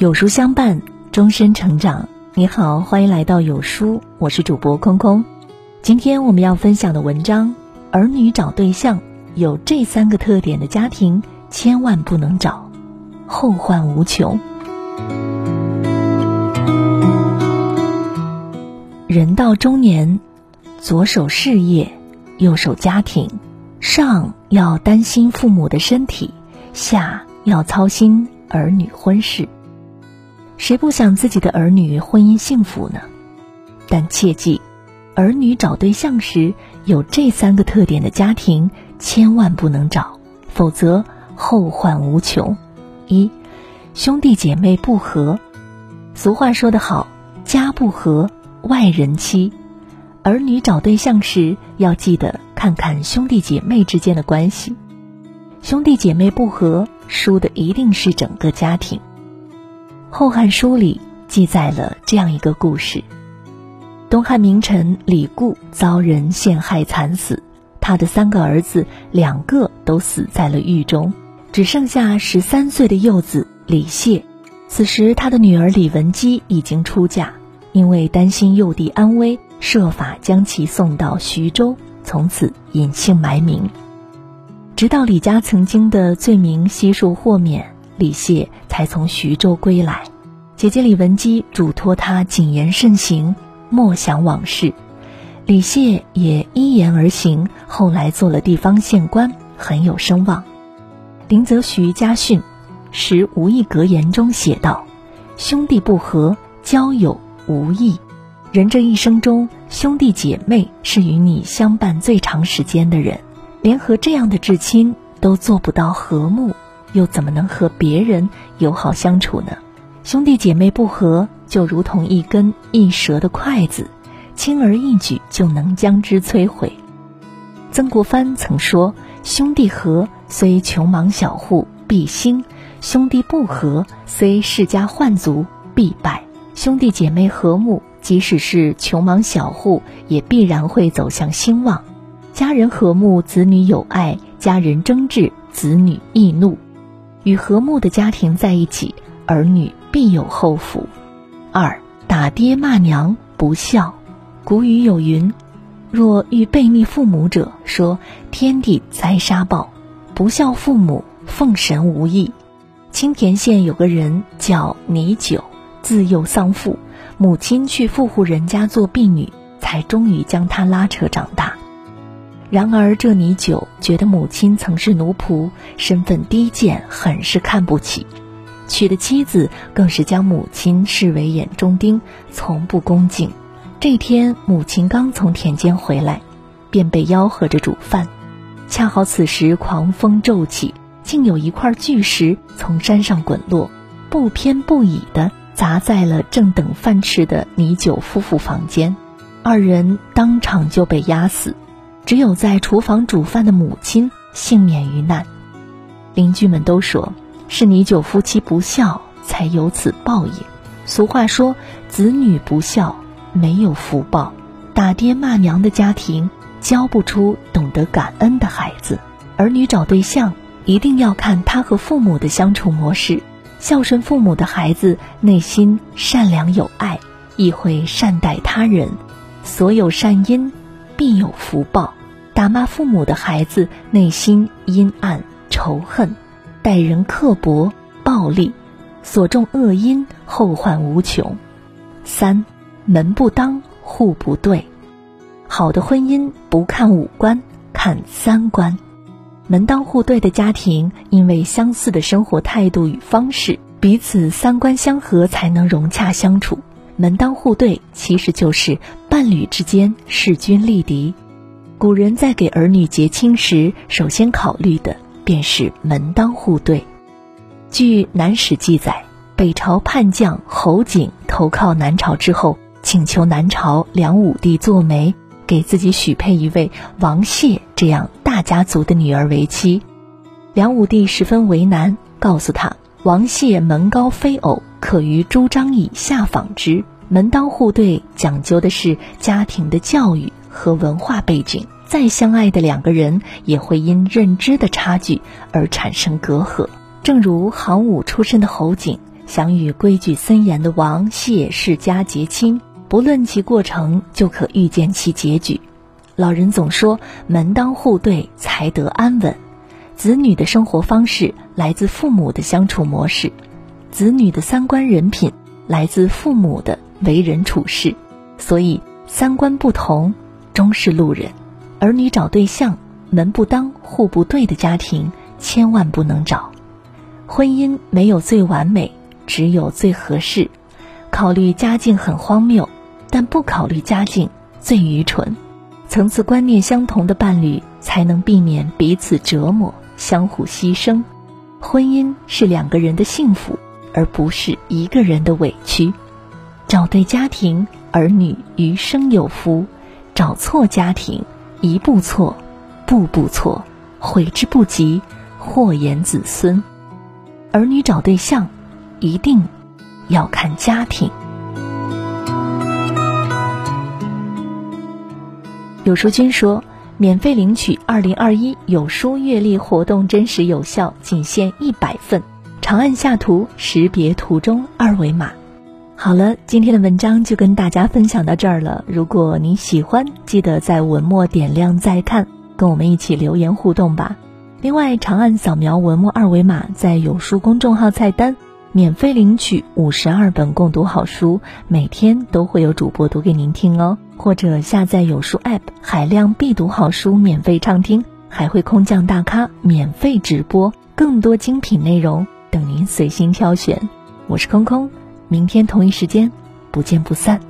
有书相伴，终身成长。你好，欢迎来到有书，我是主播空空。今天我们要分享的文章：儿女找对象有这三个特点的家庭，千万不能找，后患无穷。人到中年，左手事业，右手家庭，上要担心父母的身体，下要操心儿女婚事。谁不想自己的儿女婚姻幸福呢？但切记，儿女找对象时有这三个特点的家庭千万不能找，否则后患无穷。一，兄弟姐妹不和。俗话说得好，家不和，外人欺。儿女找对象时要记得看看兄弟姐妹之间的关系，兄弟姐妹不和，输的一定是整个家庭。《后汉书》里记载了这样一个故事：东汉名臣李固遭人陷害惨死，他的三个儿子两个都死在了狱中，只剩下十三岁的幼子李谢。此时，他的女儿李文姬已经出嫁，因为担心幼弟安危，设法将其送到徐州，从此隐姓埋名。直到李家曾经的罪名悉数豁免。李谢才从徐州归来，姐姐李文姬嘱托他谨言慎行，莫想往事。李谢也依言而行，后来做了地方县官，很有声望。林则徐家训《时无意格言》中写道：“兄弟不和，交友无益。人这一生中，兄弟姐妹是与你相伴最长时间的人，连和这样的至亲都做不到和睦。”又怎么能和别人友好相处呢？兄弟姐妹不和，就如同一根易折的筷子，轻而易举就能将之摧毁。曾国藩曾说：“兄弟和，虽穷忙小户必兴；兄弟不和，虽世家宦族必败。兄弟姐妹和睦，即使是穷忙小户，也必然会走向兴旺。家人和睦，子女有爱；家人争执，子女易怒。”与和睦的家庭在一起，儿女必有后福。二打爹骂娘不孝。古语有云：“若遇背逆父母者，说天地灾杀报；不孝父母，奉神无益。”青田县有个人叫倪九，自幼丧父，母亲去富户人家做婢女，才终于将他拉扯长大。然而，这倪九觉得母亲曾是奴仆，身份低贱，很是看不起。娶的妻子更是将母亲视为眼中钉，从不恭敬。这天，母亲刚从田间回来，便被吆喝着煮饭。恰好此时狂风骤起，竟有一块巨石从山上滚落，不偏不倚地砸在了正等饭吃的倪九夫妇房间，二人当场就被压死。只有在厨房煮饭的母亲幸免于难，邻居们都说是倪九夫妻不孝，才有此报应。俗话说，子女不孝没有福报，打爹骂娘的家庭教不出懂得感恩的孩子。儿女找对象一定要看他和父母的相处模式，孝顺父母的孩子内心善良有爱，亦会善待他人，所有善因。必有福报。打骂父母的孩子，内心阴暗、仇恨，待人刻薄、暴力，所种恶因，后患无穷。三门不当户不对，好的婚姻不看五官，看三观。门当户对的家庭，因为相似的生活态度与方式，彼此三观相合，才能融洽相处。门当户对其实就是伴侣之间势均力敌。古人在给儿女结亲时，首先考虑的便是门当户对。据《南史》记载，北朝叛将侯景投靠南朝之后，请求南朝梁武帝做媒，给自己许配一位王谢这样大家族的女儿为妻。梁武帝十分为难，告诉他。王谢门高非偶，可于朱张以下访之。门当户对讲究的是家庭的教育和文化背景。再相爱的两个人，也会因认知的差距而产生隔阂。正如行武出身的侯景，想与规矩森严的王谢世家结亲，不论其过程，就可预见其结局。老人总说：“门当户对才得安稳。”子女的生活方式来自父母的相处模式，子女的三观人品来自父母的为人处事。所以，三观不同，终是路人。儿女找对象，门不当户不对的家庭千万不能找。婚姻没有最完美，只有最合适。考虑家境很荒谬，但不考虑家境最愚蠢。层次观念相同的伴侣，才能避免彼此折磨、相互牺牲。婚姻是两个人的幸福，而不是一个人的委屈。找对家庭，儿女余生有福；找错家庭，一步错，步步错，悔之不及，祸延子孙。儿女找对象，一定要看家庭。有书君说，免费领取二零二一有书阅历活动真实有效，仅限一百份。长按下图识别图中二维码。好了，今天的文章就跟大家分享到这儿了。如果你喜欢，记得在文末点亮再看，跟我们一起留言互动吧。另外，长按扫描文末二维码，在有书公众号菜单。免费领取五十二本共读好书，每天都会有主播读给您听哦。或者下载有书 App，海量必读好书免费畅听，还会空降大咖免费直播，更多精品内容等您随心挑选。我是空空，明天同一时间不见不散。